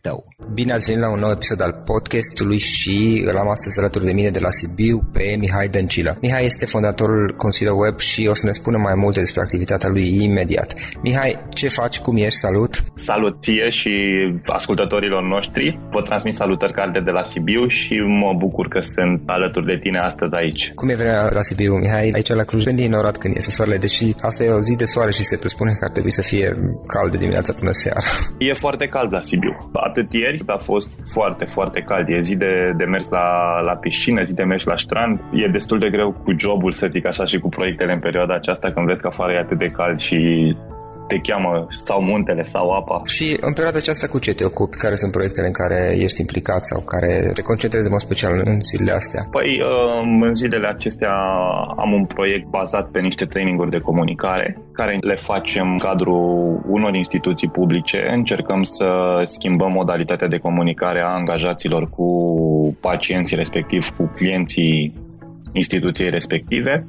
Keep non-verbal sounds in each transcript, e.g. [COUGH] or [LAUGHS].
tău. Bine ați venit la un nou episod al podcastului și îl am astăzi alături de mine de la Sibiu pe Mihai Dăncilă. Mihai este fondatorul Consiliul Web și o să ne spună mai multe despre activitatea lui imediat. Mihai, ce faci? Cum ești? Salut! Salut ție și ascultătorilor noștri. Vă transmit salutări calde de la Sibiu și mă bucur că sunt alături de tine astăzi aici. Cum e vremea la Sibiu, Mihai? Aici la Cluj din orat când iese soarele, deși asta e o zi de soare și se presupune că ar trebui să fie cald de dimineața până seara. E foarte cald la Sibiu atât ieri, a fost foarte, foarte cald. E zi de, de mers la, la piscină, zi de mers la strand. E destul de greu cu jobul, să zic așa, și cu proiectele în perioada aceasta, când vezi că afară e atât de cald și te cheamă sau muntele sau apa. Și în perioada aceasta cu ce te ocupi? Care sunt proiectele în care ești implicat sau care te concentrezi în mod special în zilele astea? Păi um, în zilele acestea am un proiect bazat pe niște traininguri de comunicare care le facem în cadrul unor instituții publice. Încercăm să schimbăm modalitatea de comunicare a angajaților cu pacienții respectiv, cu clienții instituției respective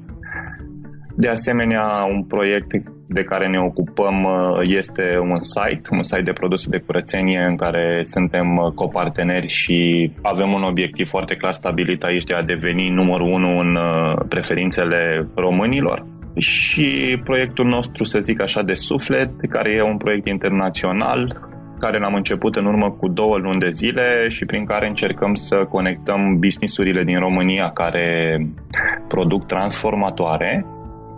De asemenea, un proiect de care ne ocupăm uh, este un site, un site de produse de curățenie în care suntem uh, coparteneri și avem un obiectiv foarte clar stabilit aici de a deveni numărul unu în uh, preferințele românilor. Și proiectul nostru, să zic așa, de suflet, care e un proiect internațional, care l-am început în urmă cu două luni de zile și prin care încercăm să conectăm businessurile din România care produc transformatoare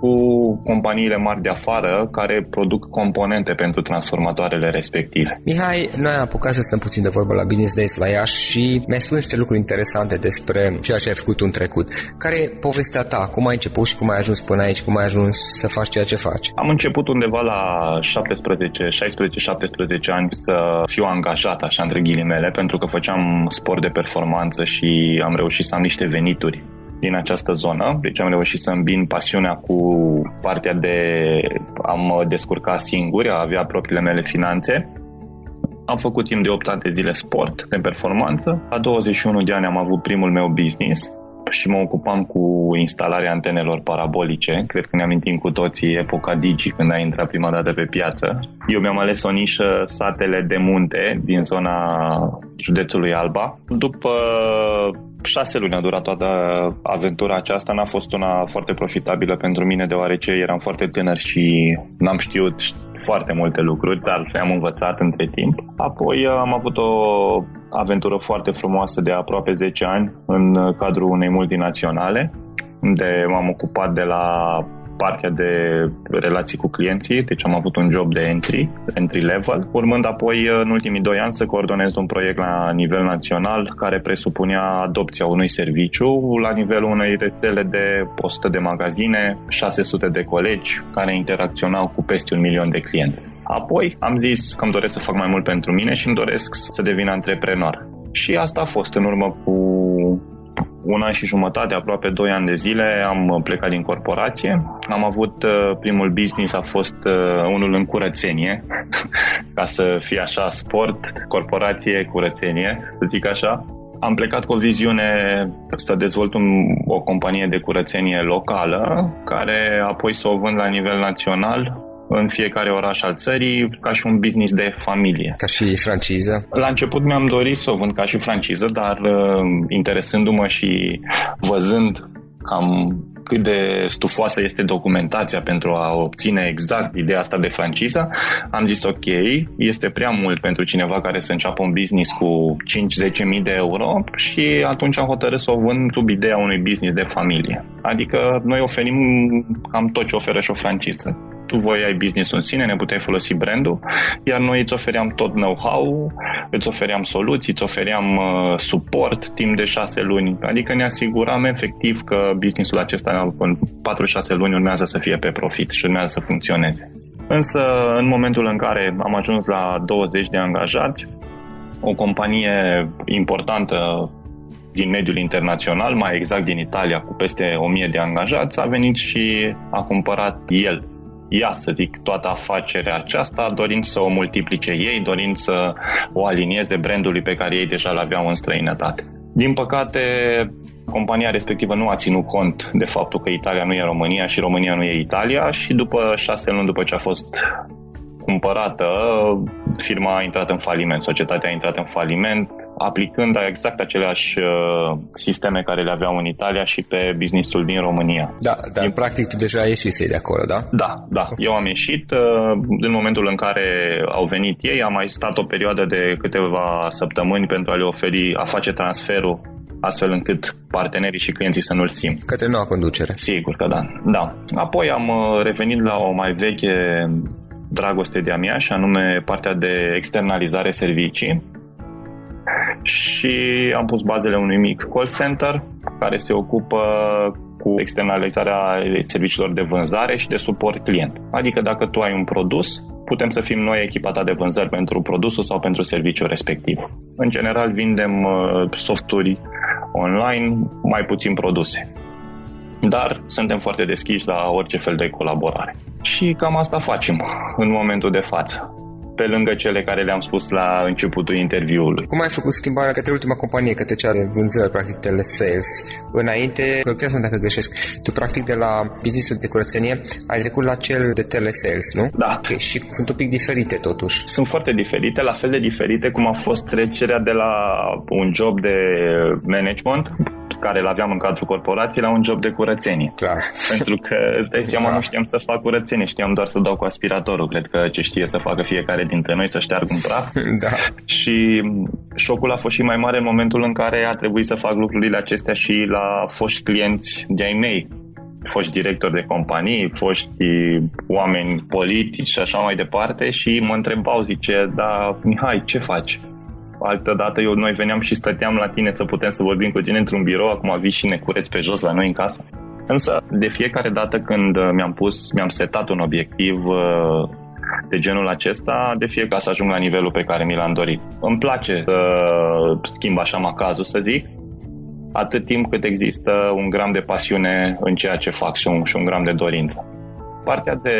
cu companiile mari de afară care produc componente pentru transformatoarele respective. Mihai, noi am apucat să stăm puțin de vorbă la Business Days la Iași și mi-ai spus niște lucruri interesante despre ceea ce ai făcut în trecut. Care e povestea ta? Cum ai început și cum ai ajuns până aici? Cum ai ajuns să faci ceea ce faci? Am început undeva la 17, 16-17 ani să fiu angajat, așa între ghilimele, pentru că făceam sport de performanță și am reușit să am niște venituri din această zonă, deci am reușit să îmbin pasiunea cu partea de a mă descurca singur, a avea propriile mele finanțe. Am făcut timp de 8 ani de zile sport, de performanță. La 21 de ani am avut primul meu business și mă ocupam cu instalarea antenelor parabolice. Cred că ne amintim cu toții epoca Digi când a intrat prima dată pe piață. Eu mi-am ales o nișă satele de munte din zona județului Alba. După șase luni a durat toată aventura aceasta. N-a fost una foarte profitabilă pentru mine, deoarece eram foarte tânăr și n-am știut foarte multe lucruri, dar le-am învățat între timp. Apoi am avut o aventură foarte frumoasă de aproape 10 ani în cadrul unei multinaționale, unde m-am ocupat de la partea de relații cu clienții, deci am avut un job de entry, entry level, urmând apoi în ultimii doi ani să coordonez un proiect la nivel național care presupunea adopția unui serviciu la nivelul unei rețele de 100 de magazine, 600 de colegi care interacționau cu peste un milion de clienți. Apoi am zis că îmi doresc să fac mai mult pentru mine și îmi doresc să devin antreprenor. Și asta a fost în urmă cu un an și jumătate, aproape doi ani de zile, am plecat din corporație. Am avut uh, primul business, a fost uh, unul în curățenie, [LAUGHS] ca să fie așa sport, corporație, curățenie, să zic așa. Am plecat cu o viziune să dezvolt un, o companie de curățenie locală, care apoi să o vând la nivel național în fiecare oraș al țării ca și un business de familie. Ca și franciză? La început mi-am dorit să o vând ca și franciză, dar uh, interesându-mă și văzând cam cât de stufoasă este documentația pentru a obține exact ideea asta de franciză, am zis ok, este prea mult pentru cineva care să înceapă un business cu 5-10 mii de euro și atunci am hotărât să o vând sub ideea unui business de familie. Adică noi oferim cam tot ce oferă și o franciză tu voi ai business în sine, ne puteai folosi brandul, iar noi îți ofeream tot know-how, îți ofeream soluții, îți ofeream uh, suport timp de șase luni, adică ne asiguram efectiv că businessul acesta în 4-6 luni urmează să fie pe profit și urmează să funcționeze. Însă, în momentul în care am ajuns la 20 de angajați, o companie importantă din mediul internațional, mai exact din Italia, cu peste 1000 de angajați, a venit și a cumpărat el ea, să zic, toată afacerea aceasta, dorind să o multiplice ei, dorind să o alinieze brandului pe care ei deja l-aveau în străinătate. Din păcate, compania respectivă nu a ținut cont de faptul că Italia nu e România și România nu e Italia și după șase luni după ce a fost cumpărată, firma a intrat în faliment, societatea a intrat în faliment, aplicând exact aceleași uh, sisteme care le aveau în Italia și pe businessul din România. Da, dar în practic tu deja ieșisei de acolo, da? Da, da. Eu am ieșit uh, în momentul în care au venit ei, am mai stat o perioadă de câteva săptămâni pentru a le oferi, a face transferul astfel încât partenerii și clienții să nu-l simt. Către noua conducere. Sigur că da. da. Apoi am uh, revenit la o mai veche dragoste de-a mea și anume partea de externalizare servicii și am pus bazele unui mic call center care se ocupă cu externalizarea serviciilor de vânzare și de suport client. Adică dacă tu ai un produs, putem să fim noi echipa ta de vânzări pentru produsul sau pentru serviciul respectiv. În general vindem uh, softuri online, mai puțin produse. Dar suntem foarte deschiși la orice fel de colaborare. Și cam asta facem în momentul de față. Pe lângă cele care le-am spus la începutul interviului. Cum ai făcut schimbarea către ultima companie, către cea de vânzări, practic telesales? Înainte, corectează dacă greșesc, tu practic de la businessul de curățenie ai trecut la cel de telesales, nu? Da. Okay. Și sunt un pic diferite totuși. Sunt foarte diferite, la fel de diferite cum a fost trecerea de la un job de management care îl aveam în cadrul corporației la un job de curățenie. Clar. Pentru că, îți dai seama, da. nu știam să fac curățenie, știam doar să dau cu aspiratorul. Cred că ce știe să facă fiecare dintre noi, să șteargă un praf. Da. Și șocul a fost și mai mare în momentul în care a trebuit să fac lucrurile acestea și la foști clienți de-ai mei foști directori de companii, foști oameni politici și așa mai departe și mă întrebau, zice, da, Mihai, ce faci? Altă dată eu, noi veneam și stăteam la tine să putem să vorbim cu tine într-un birou, acum vii și ne cureți pe jos la noi în casă. Însă, de fiecare dată când mi-am pus, mi-am setat un obiectiv uh, de genul acesta, de fiecare să ajung la nivelul pe care mi l-am dorit. Îmi place să schimb așa macazul, să zic, atât timp cât există un gram de pasiune în ceea ce fac și un, și un gram de dorință. Partea de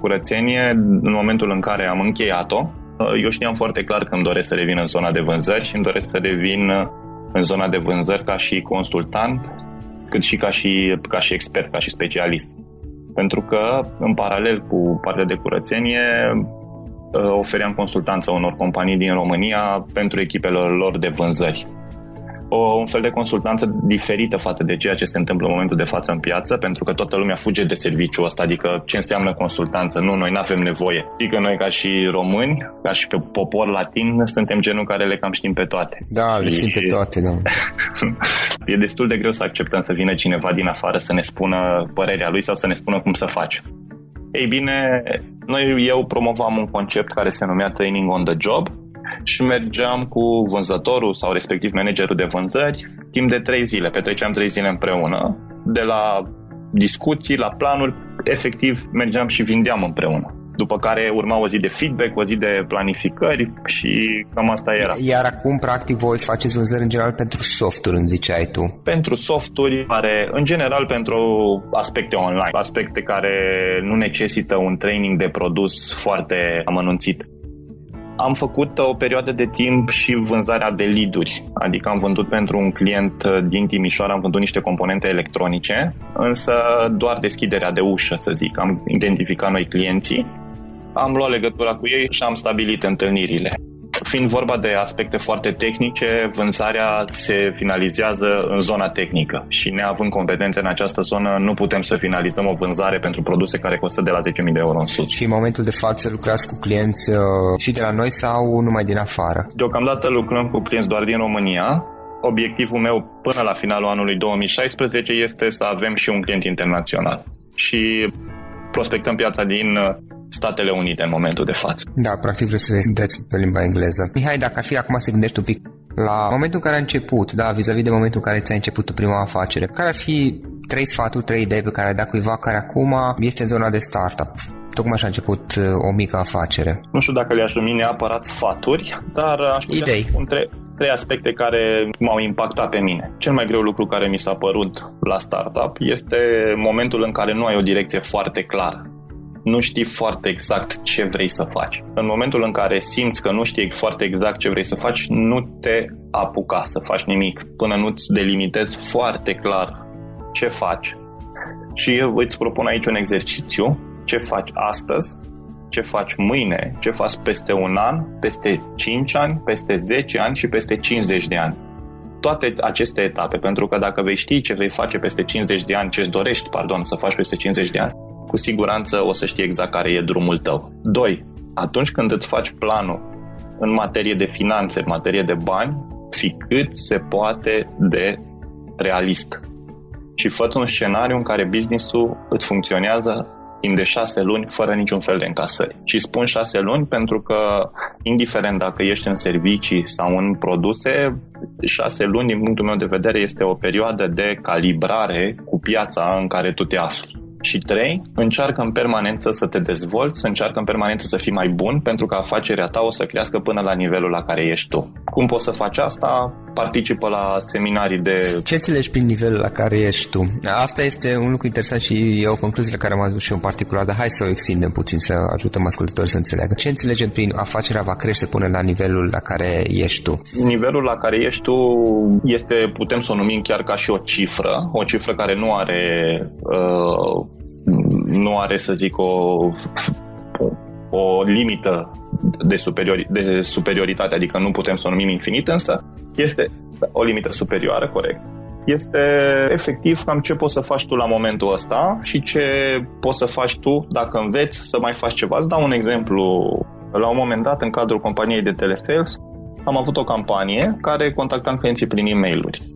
curățenie, în momentul în care am încheiat-o, Uh, eu știam foarte clar că îmi doresc să revin în zona de vânzări și îmi doresc să revin uh, în zona de vânzări ca și consultant, cât și ca și, ca și expert, ca și specialist. Pentru că, în paralel cu partea de curățenie, uh, ofeream consultanță unor companii din România pentru echipele lor de vânzări o, un fel de consultanță diferită față de ceea ce se întâmplă în momentul de față în piață, pentru că toată lumea fuge de serviciul ăsta, adică ce înseamnă consultanță? Nu, noi nu avem nevoie. Adică noi ca și români, ca și pe popor latin, suntem genul care le cam știm pe toate. Da, le știm pe toate, da. [LAUGHS] e destul de greu să acceptăm să vină cineva din afară să ne spună părerea lui sau să ne spună cum să faci. Ei bine, noi eu promovam un concept care se numea Training on the Job, și mergeam cu vânzătorul sau respectiv managerul de vânzări timp de trei zile. Petreceam trei zile împreună. De la discuții, la planuri, efectiv mergeam și vindeam împreună. După care urma o zi de feedback, o zi de planificări și cam asta era. Iar acum, practic, voi faceți vânzări în general pentru softuri, îmi ziceai tu. Pentru softuri, care, în general pentru aspecte online, aspecte care nu necesită un training de produs foarte amănunțit. Am făcut o perioadă de timp și vânzarea de lead-uri, adică am vândut pentru un client uh, din Timișoara, am vândut niște componente electronice, însă doar deschiderea de ușă, să zic. Am identificat noi clienții, am luat legătura cu ei și am stabilit întâlnirile. Fiind vorba de aspecte foarte tehnice, vânzarea se finalizează în zona tehnică și neavând competențe în această zonă, nu putem să finalizăm o vânzare pentru produse care costă de la 10.000 de euro în sus. Și în momentul de față lucrați cu clienți uh, și de la noi sau numai din afară? Deocamdată lucrăm cu clienți doar din România, obiectivul meu până la finalul anului 2016 este să avem și un client internațional. Și prospectăm piața din uh, Statele Unite în momentul de față. Da, practic vreți să vedeți pe limba engleză. Mihai, dacă ar fi acum să gândești un pic la momentul în care a început, da, vis-a-vis de momentul în care ți-a început prima afacere, care ar fi trei sfaturi, trei idei pe care le-ai dat cuiva care acum este în zona de startup? Tocmai așa a început uh, o mică afacere. Nu știu dacă le-aș numi neapărat sfaturi, dar aș putea Idei. spun trei, trei aspecte care m-au impactat pe mine. Cel mai greu lucru care mi s-a părut la startup este momentul în care nu ai o direcție foarte clară nu știi foarte exact ce vrei să faci. În momentul în care simți că nu știi foarte exact ce vrei să faci, nu te apuca să faci nimic până nu-ți delimitezi foarte clar ce faci. Și eu îți propun aici un exercițiu, ce faci astăzi, ce faci mâine, ce faci peste un an, peste 5 ani, peste 10 ani și peste 50 de ani toate aceste etape, pentru că dacă vei ști ce vei face peste 50 de ani, ce-ți dorești, pardon, să faci peste 50 de ani, cu siguranță o să știi exact care e drumul tău. 2. Atunci când îți faci planul în materie de finanțe, în materie de bani, fi cât se poate de realist. Și fă un scenariu în care business-ul îți funcționează timp de șase luni fără niciun fel de încasări. Și spun șase luni pentru că, indiferent dacă ești în servicii sau în produse, șase luni, din punctul meu de vedere, este o perioadă de calibrare cu piața în care tu te afli. Și trei, încearcă în permanență să te dezvolți, încearcă în permanență să fii mai bun, pentru că afacerea ta o să crească până la nivelul la care ești tu. Cum poți să faci asta? Participă la seminarii de... Ce înțelegi prin nivelul la care ești tu? Asta este un lucru interesant și e o concluzie la care am adus și eu în particular, dar hai să o extindem puțin, să ajutăm ascultătorii să înțeleagă. Ce înțelegem prin afacerea va crește până la nivelul la care ești tu? Nivelul la care ești tu este, putem să o numim chiar ca și o cifră, o cifră care nu are uh, nu are, să zic, o, o limită de, superiori, de superioritate, adică nu putem să o numim infinit, însă este o limită superioară, corect. Este efectiv cam ce poți să faci tu la momentul ăsta și ce poți să faci tu dacă înveți să mai faci ceva. Îți dau un exemplu. La un moment dat, în cadrul companiei de telesales, am avut o campanie care contacta clienții prin e-mail-uri.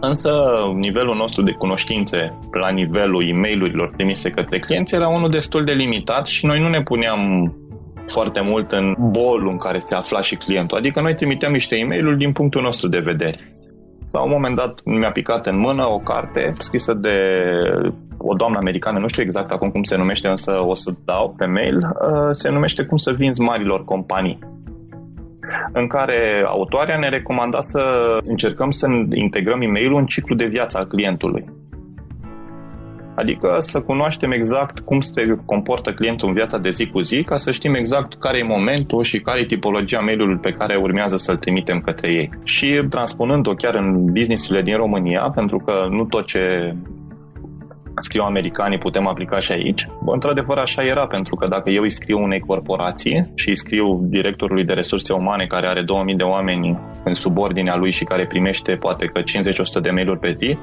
Însă nivelul nostru de cunoștințe la nivelul e mail trimise către clienți era unul destul de limitat și noi nu ne puneam foarte mult în bolul în care se afla și clientul. Adică noi trimiteam niște e mail din punctul nostru de vedere. La un moment dat mi-a picat în mână o carte scrisă de o doamnă americană, nu știu exact acum cum se numește, însă o să dau pe mail, uh, se numește Cum să vinzi marilor companii în care autoarea ne recomanda să încercăm să integrăm e mail în ciclu de viață al clientului. Adică să cunoaștem exact cum se comportă clientul în viața de zi cu zi, ca să știm exact care e momentul și care e tipologia mail-ului pe care urmează să-l trimitem către ei. Și transpunând-o chiar în businessurile din România, pentru că nu tot ce scriu americanii putem aplica și aici. Bă, într-adevăr așa era, pentru că dacă eu îi scriu unei corporații și îi scriu directorului de resurse umane care are 2000 de oameni în subordinea lui și care primește poate că 50-100 de mail-uri pe zi,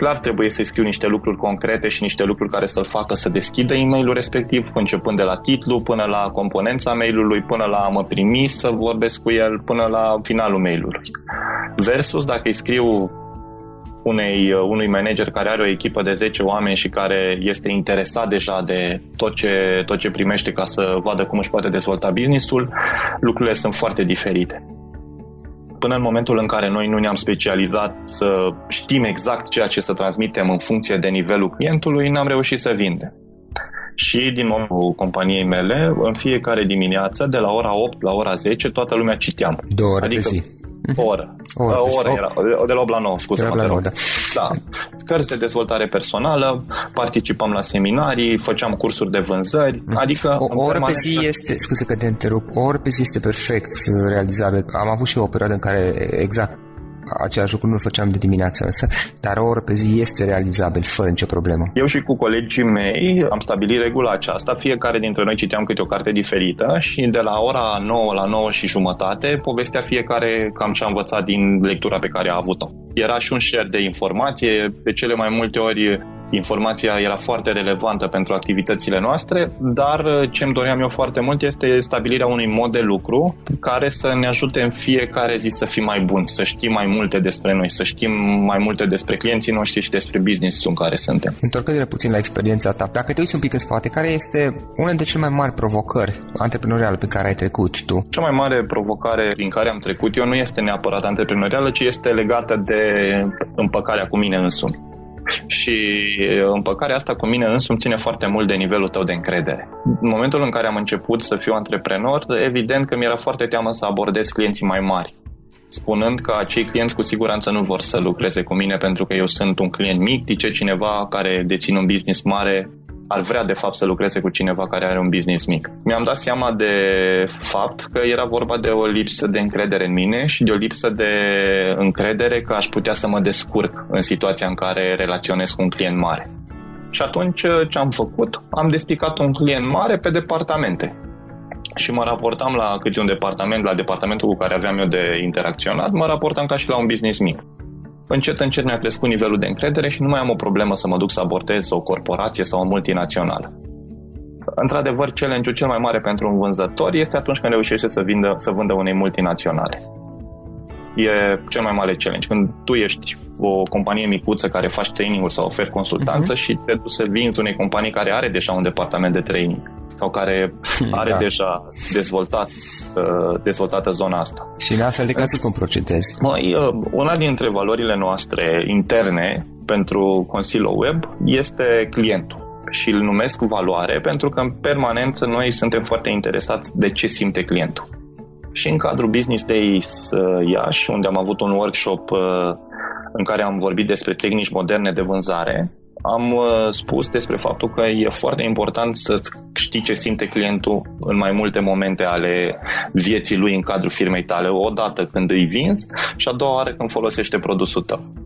clar trebuie să-i scriu niște lucruri concrete și niște lucruri care să-l facă să deschidă e mail respectiv, începând de la titlu până la componența mail-ului, până la mă primi să vorbesc cu el, până la finalul mail-ului. Versus dacă îi scriu unei, uh, unui manager care are o echipă de 10 oameni și care este interesat deja de tot ce, tot ce primește ca să vadă cum își poate dezvolta businessul, lucrurile sunt foarte diferite. Până în momentul în care noi nu ne-am specializat să știm exact ceea ce să transmitem în funcție de nivelul clientului, n-am reușit să vindem. Și din momentul companiei mele, în fiecare dimineață, de la ora 8 la ora 10, toată lumea citeam. Două ore adică, pe zi. O oră. O oră, o oră era, de la 8 la 9, scuze mă, 9, da. da. Cărți de dezvoltare personală, participam la seminarii, făceam cursuri de vânzări, mm. adică... O, o oră pe zi este, scuze că te întrerup, o oră pe zi este perfect realizabil. Am avut și eu o perioadă în care exact același lucru nu-l făceam de dimineață însă, dar o oră pe zi este realizabil fără nicio problemă. Eu și cu colegii mei am stabilit regula aceasta, fiecare dintre noi citeam câte o carte diferită și de la ora 9 la 9 și jumătate povestea fiecare cam ce a învățat din lectura pe care a avut-o. Era și un share de informație, pe cele mai multe ori informația era foarte relevantă pentru activitățile noastre, dar uh, ce îmi doream eu foarte mult este stabilirea unui mod de lucru care să ne ajute în fiecare zi să fim mai buni, să știm mai multe despre noi, să știm mai multe despre clienții noștri și despre business-ul în care suntem. Întorcându-ne puțin la experiența ta, dacă te uiți un pic în spate, care este una dintre cele mai mari provocări antreprenoriale pe care ai trecut tu? Cea mai mare provocare prin care am trecut eu nu este neapărat antreprenorială, ci este legată de împăcarea cu mine însumi. Și împăcarea asta cu mine însumi ține foarte mult de nivelul tău de încredere. În momentul în care am început să fiu antreprenor, evident că mi-era foarte teamă să abordez clienții mai mari spunând că acei clienți cu siguranță nu vor să lucreze cu mine pentru că eu sunt un client mic, dice cineva care deține un business mare ar vrea de fapt să lucreze cu cineva care are un business mic. Mi-am dat seama de fapt că era vorba de o lipsă de încredere în mine și de o lipsă de încredere că aș putea să mă descurc în situația în care relaționez cu un client mare. Și atunci ce am făcut? Am despicat un client mare pe departamente și mă raportam la câte un departament, la departamentul cu care aveam eu de interacționat, mă raportam ca și la un business mic încet, încet mi-a crescut nivelul de încredere și nu mai am o problemă să mă duc să abordez o corporație sau o multinațională. Într-adevăr, challenge-ul cel mai mare pentru un vânzător este atunci când reușește să, vindă, să vândă unei multinaționale. E cel mai mare challenge. Când tu ești o companie micuță care faci training sau oferi consultanță uh-huh. și te duci să vinzi unei companii care are deja un departament de training sau care [LAUGHS] are da. deja dezvoltat, uh, dezvoltată zona asta. Și în astfel de cazuri cum procedezi? Mai, uh, una dintre valorile noastre interne pentru Consilo Web este clientul și îl numesc valoare pentru că în permanență noi suntem foarte interesați de ce simte clientul. Și în cadrul Business Days Iași, unde am avut un workshop în care am vorbit despre tehnici moderne de vânzare, am uh, spus despre faptul că e foarte important să știi ce simte clientul în mai multe momente ale vieții lui în cadrul firmei tale, o dată când îi vinzi și a doua oară când folosește produsul tău.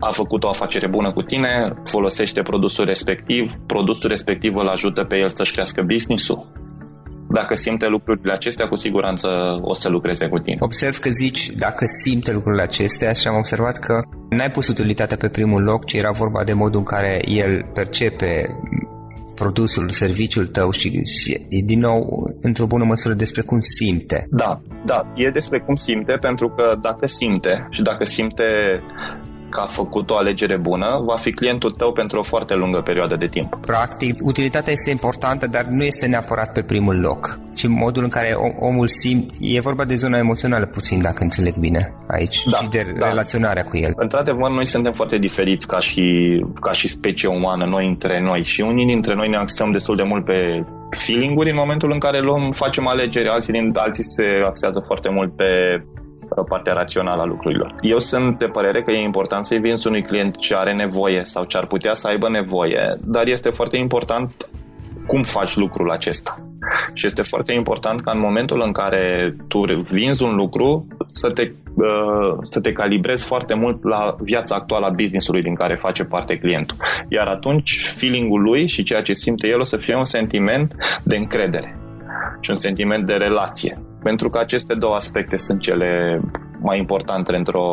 a făcut o afacere bună cu tine, folosește produsul respectiv, produsul respectiv îl ajută pe el să-și crească business-ul. Dacă simte lucrurile acestea, cu siguranță o să lucreze cu tine. Observ că zici dacă simte lucrurile acestea și am observat că n-ai pus utilitatea pe primul loc, ci era vorba de modul în care el percepe produsul, serviciul tău și, și e din nou într-o bună măsură despre cum simte. Da, da, e despre cum simte pentru că dacă simte și dacă simte că a făcut o alegere bună, va fi clientul tău pentru o foarte lungă perioadă de timp. Practic, utilitatea este importantă, dar nu este neapărat pe primul loc, ci modul în care omul simt, e vorba de zona emoțională puțin, dacă înțeleg bine aici, da, și de da. relaționarea cu el. Într-adevăr, noi suntem foarte diferiți ca și, ca și specie umană, noi între noi și unii dintre noi ne axăm destul de mult pe feeling-uri în momentul în care luăm, facem alegeri, alții, din, alții se axează foarte mult pe partea rațională a lucrurilor. Eu sunt de părere că e important să-i vinzi unui client ce are nevoie sau ce ar putea să aibă nevoie, dar este foarte important cum faci lucrul acesta. Și este foarte important ca în momentul în care tu vinzi un lucru să te, uh, să te calibrezi foarte mult la viața actuală a businessului din care face parte clientul. Iar atunci feeling-ul lui și ceea ce simte el o să fie un sentiment de încredere și un sentiment de relație. Pentru că aceste două aspecte sunt cele mai importante într-o,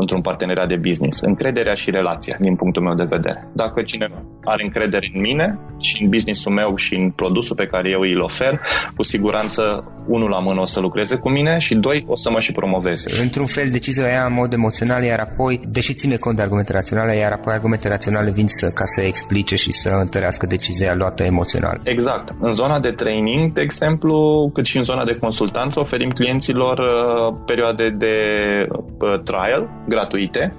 într-un parteneriat de business. Încrederea și relația, din punctul meu de vedere. Dacă cineva are încredere în mine și în businessul meu și în produsul pe care eu îl ofer, cu siguranță, unul la mână o să lucreze cu mine și doi, o să mă și promoveze. Într-un fel, decizia ia în mod emoțional, iar apoi, deși ține cont de argumente raționale, iar apoi argumente raționale vin să, ca să explice și să întărească decizia luată emoțional. Exact. În zona de training, de exemplu, cât și în zona de consultanță, oferim clienților uh, perioade de uh, trial gratuite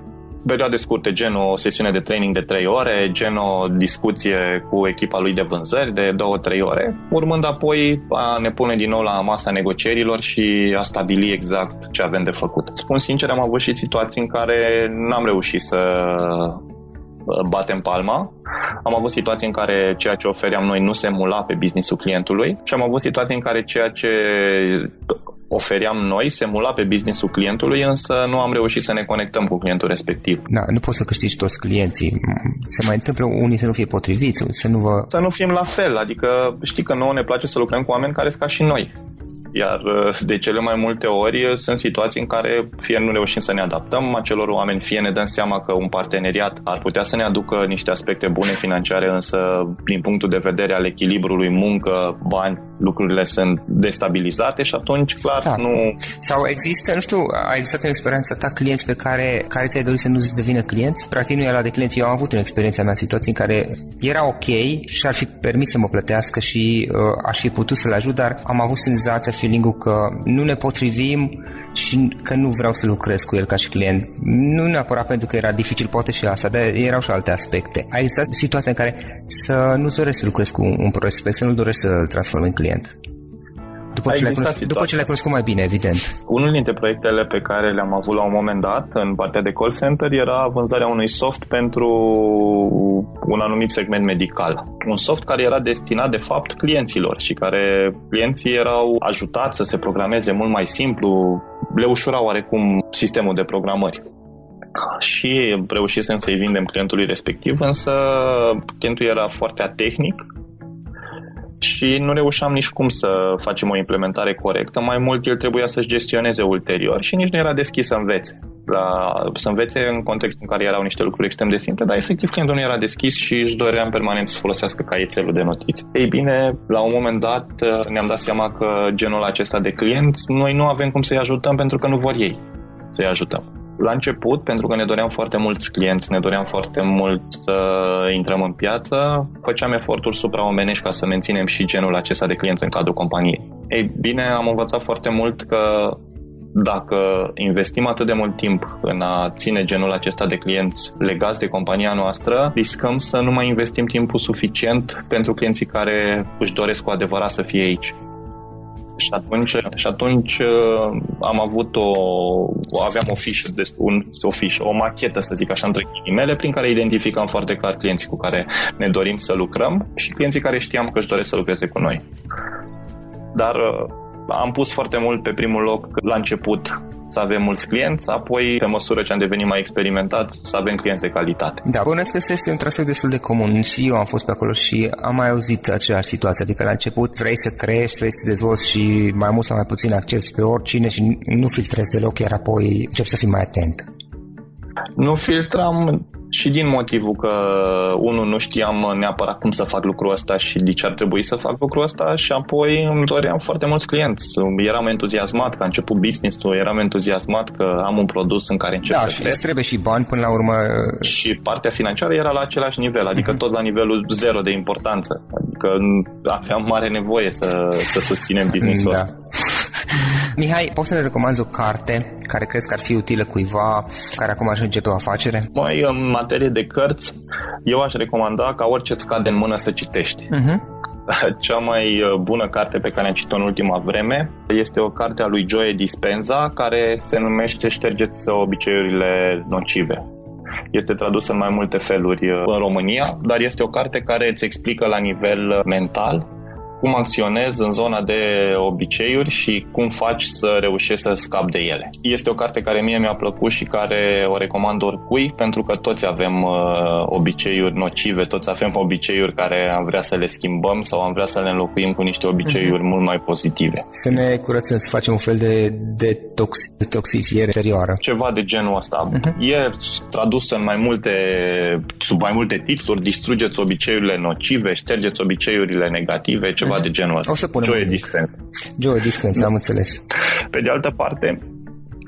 perioade scurte, gen o sesiune de training de 3 ore, gen o discuție cu echipa lui de vânzări de 2-3 ore, urmând apoi a ne pune din nou la masa negocierilor și a stabili exact ce avem de făcut. Spun sincer, am avut și situații în care n-am reușit să uh, batem palma. Am avut situații în care ceea ce ofeream noi nu se emula pe businessul clientului și am avut situații în care ceea ce ofeream noi, se mula pe businessul clientului, însă nu am reușit să ne conectăm cu clientul respectiv. Da, nu poți să câștigi toți clienții. Se mai întâmplă unii să nu fie potriviți, să nu vă... Să nu fim la fel, adică știi că nouă ne place să lucrăm cu oameni care sunt ca și noi. Iar uh, de cele mai multe ori uh, sunt situații în care fie nu reușim să ne adaptăm acelor oameni, fie ne dăm seama că un parteneriat ar putea să ne aducă niște aspecte bune financiare, însă din punctul de vedere al echilibrului muncă, bani, lucrurile sunt destabilizate și atunci, clar, da. nu... Sau există, nu știu, a existat în experiența ta clienți pe care, care ți-ai dorit să nu devină clienți? Practic nu era de clienți. Eu am avut în experiența mea situații în care era ok și ar fi permis să mă plătească și uh, aș fi putut să-l ajut, dar am avut senzația, feeling că nu ne potrivim și că nu vreau să lucrez cu el ca și client. Nu neapărat pentru că era dificil, poate și asta, dar erau și alte aspecte. A existat situația în care să nu doresc să lucrez cu un prospect, să nu doresc să-l transform în client. După ce, cunoscut, după ce le-ai cunoscut mai bine, evident. Unul dintre proiectele pe care le-am avut la un moment dat în partea de call center era vânzarea unui soft pentru un anumit segment medical. Un soft care era destinat de fapt clienților și care clienții erau ajutați să se programeze mult mai simplu, le ușura oarecum sistemul de programări și reușisem să-i vindem clientului respectiv, însă clientul era foarte atehnic și nu reușeam nici cum să facem o implementare corectă. Mai mult el trebuia să-și gestioneze ulterior și nici nu era deschis să învețe. La, să învețe în contextul în care erau niște lucruri extrem de simple, dar efectiv clientul nu era deschis și își dorea în permanent să folosească caietelul de notițe. Ei bine, la un moment dat ne-am dat seama că genul acesta de clienți noi nu avem cum să-i ajutăm pentru că nu vor ei să-i ajutăm. La început, pentru că ne doream foarte mulți clienți, ne doream foarte mult să intrăm în piață, făceam eforturi supraomenești ca să menținem și genul acesta de clienți în cadrul companiei. Ei bine, am învățat foarte mult că dacă investim atât de mult timp în a ține genul acesta de clienți legați de compania noastră, riscăm să nu mai investim timpul suficient pentru clienții care își doresc cu adevărat să fie aici. Și atunci, și atunci uh, am avut o, aveam o fișă, un, o fișă, o machetă, să zic așa, între ghilimele, prin care identificam foarte clar clienții cu care ne dorim să lucrăm și clienții care știam că își doresc să lucreze cu noi. Dar uh, am pus foarte mult pe primul loc la început să avem mulți clienți, apoi, pe măsură ce am devenit mai experimentat, să avem clienți de calitate. Da, bănuiesc că este un traseu destul de comun. Și eu am fost pe acolo și am mai auzit aceeași situație. Adică la început vrei să crești, vrei să te dezvolți și mai mult sau mai puțin accepti pe oricine și nu filtrezi deloc, iar apoi începi să fii mai atent. Nu filtram și din motivul că, unul, nu știam neapărat cum să fac lucrul ăsta și de ce ar trebui să fac lucrul ăsta și apoi îmi doream foarte mulți clienți. Eram entuziasmat că a început business-ul, eram entuziasmat că am un produs în care încep da, să și cresc. trebuie și bani până la urmă. Și partea financiară era la același nivel, adică uh-huh. tot la nivelul zero de importanță. Adică aveam mare nevoie să, să susținem business-ul da. ăsta. Mihai, poți să ne recomanzi o carte care crezi că ar fi utilă cuiva care acum aș începe o afacere? Mai în materie de cărți, eu aș recomanda ca orice îți cade în mână să citești. Uh-huh. [LAUGHS] Cea mai uh, bună carte pe care am citit-o în ultima vreme este o carte a lui Joe Dispenza care se numește Ștergeți obiceiurile nocive. Este tradusă în mai multe feluri uh, în România, dar este o carte care îți explică la nivel mental cum acționezi în zona de obiceiuri și cum faci să reușești să scapi de ele. Este o carte care mie mi-a plăcut și care o recomand oricui, pentru că toți avem uh, obiceiuri nocive, toți avem obiceiuri care am vrea să le schimbăm sau am vrea să le înlocuim cu niște obiceiuri uh-huh. mult mai pozitive. Să ne curățăm, să facem un fel de detox- detoxifiere interioară. Ceva de genul ăsta. Uh-huh. E tradus în mai multe, sub mai multe titluri, distrugeți obiceiurile nocive, ștergeți obiceiurile negative, ceva ceva de genul ăsta. O să punem Joe Dispenza. Joe Dispenza, am înțeles. Pe de altă parte,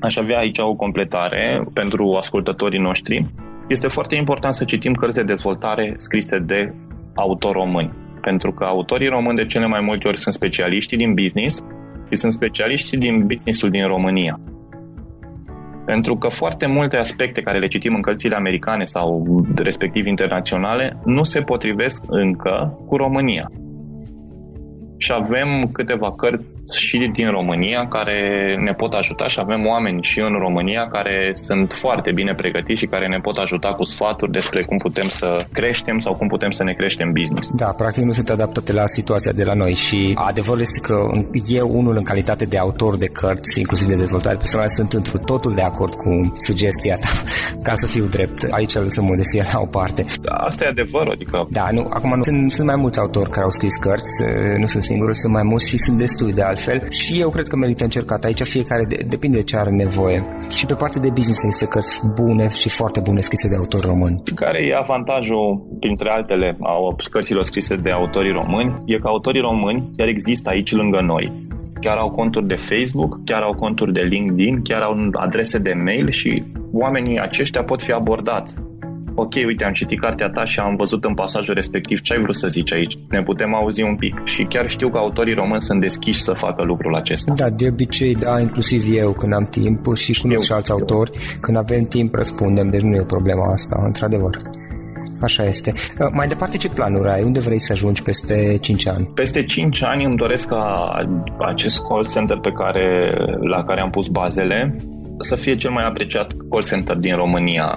aș avea aici o completare pentru ascultătorii noștri. Este foarte important să citim cărți de dezvoltare scrise de autori români. Pentru că autorii români de cele mai multe ori sunt specialiști din business și sunt specialiști din businessul din România. Pentru că foarte multe aspecte care le citim în cărțile americane sau respectiv internaționale nu se potrivesc încă cu România și avem câteva cărți și din România care ne pot ajuta și avem oameni și în România care sunt foarte bine pregătiți și care ne pot ajuta cu sfaturi despre cum putem să creștem sau cum putem să ne creștem business. Da, practic nu sunt adaptate la situația de la noi și adevărul este că eu unul în calitate de autor de cărți, inclusiv de dezvoltare personală, sunt într totul de acord cu sugestia ta, [LAUGHS] ca să fiu drept. Aici lăsăm modestia la o parte. Da, asta e adevărul, adică... Da, nu, acum nu, sunt, sunt mai mulți autori care au scris cărți, nu sunt singurul, sunt mai mulți și sunt destui de altfel și eu cred că merită încercat aici fiecare de, depinde de ce are nevoie. Și pe partea de business există cărți bune și foarte bune scrise de autori români. Care e avantajul, printre altele, a cărților scrise de autorii români? E că autorii români chiar există aici lângă noi chiar au conturi de Facebook, chiar au conturi de LinkedIn, chiar au adrese de mail și oamenii aceștia pot fi abordați ok, uite, am citit cartea ta și am văzut în pasajul respectiv ce ai vrut să zici aici. Ne putem auzi un pic. Și chiar știu că autorii români sunt deschiși să facă lucrul acesta. Da, de obicei, da, inclusiv eu când am timp și cunosc și alți autori, când avem timp răspundem, deci nu e o problemă asta, într-adevăr. Așa este. Uh, mai departe, ce planuri ai? Unde vrei să ajungi peste 5 ani? Peste 5 ani îmi doresc ca acest call center pe care, la care am pus bazele să fie cel mai apreciat call center din România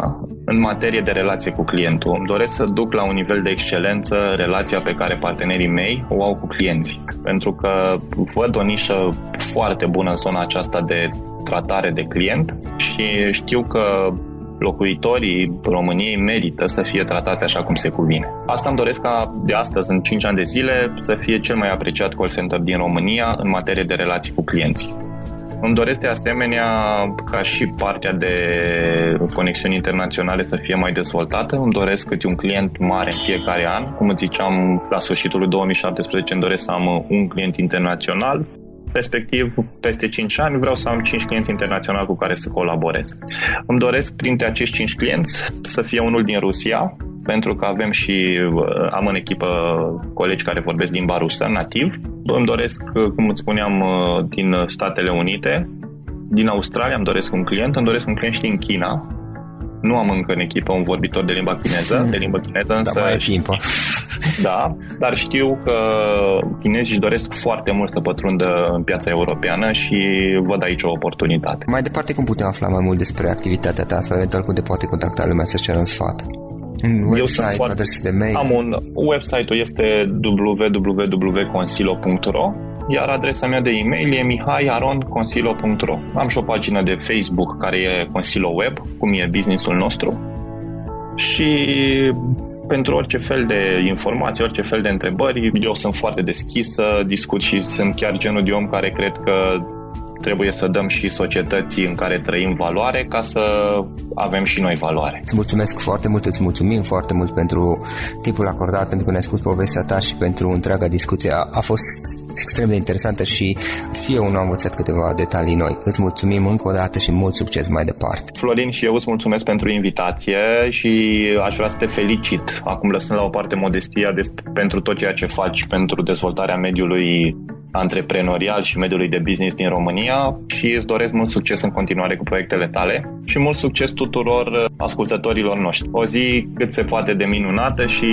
în materie de relație cu clientul. Îmi doresc să duc la un nivel de excelență relația pe care partenerii mei o au cu clienții. Pentru că văd o nișă foarte bună în zona aceasta de tratare de client și știu că locuitorii României merită să fie tratate așa cum se cuvine. Asta îmi doresc ca de astăzi, în 5 ani de zile, să fie cel mai apreciat call center din România în materie de relații cu clienții. Îmi doresc de asemenea ca și partea de conexiuni internaționale să fie mai dezvoltată. Îmi doresc câte un client mare în fiecare an. Cum îți ziceam, la sfârșitul lui 2017 îmi doresc să am un client internațional respectiv peste 5 ani vreau să am 5 clienți internaționali cu care să colaborez. Îmi doresc printre acești 5 clienți să fie unul din Rusia, pentru că avem și uh, am în echipă colegi care vorbesc limba rusă nativ. Îmi doresc, uh, cum îți spuneam, uh, din Statele Unite, din Australia îmi doresc un client, îmi doresc un client și din China. Nu am încă în echipă un vorbitor de limba chineză, de limba chineză, [LAUGHS] însă... Da, mai timp. [LAUGHS] Da, dar știu că chinezii își doresc foarte mult să pătrundă în piața europeană și văd aici o oportunitate. Mai departe, cum putem afla mai mult despre activitatea ta sau eventual cum te poate contacta lumea să-ți ceră un sfat? Un website, Eu sunt foarte... de mail? Am un website-ul este www.consilo.ro iar adresa mea de e-mail e mihaiarondconsilo.ro Am și o pagină de Facebook care e Consilo Web, cum e businessul nostru și pentru orice fel de informații, orice fel de întrebări, eu sunt foarte deschis să discut și sunt chiar genul de om care cred că trebuie să dăm și societății în care trăim valoare ca să avem și noi valoare. Îți mulțumesc foarte mult, îți mulțumim foarte mult pentru timpul acordat, pentru că ne-ai spus povestea ta și pentru întreaga discuție. A, a fost extrem de interesantă și fie unul a învățat câteva detalii noi. Îți mulțumim încă o dată și mult succes mai departe. Florin și eu îți mulțumesc pentru invitație și aș vrea să te felicit, acum lăsând la o parte modestia de, pentru tot ceea ce faci pentru dezvoltarea mediului antreprenorial și mediului de business din România și îți doresc mult succes în continuare cu proiectele tale și mult succes tuturor ascultătorilor noștri. O zi cât se poate de minunată și,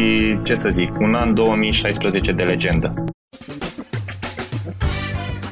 ce să zic, un an 2016 de legendă.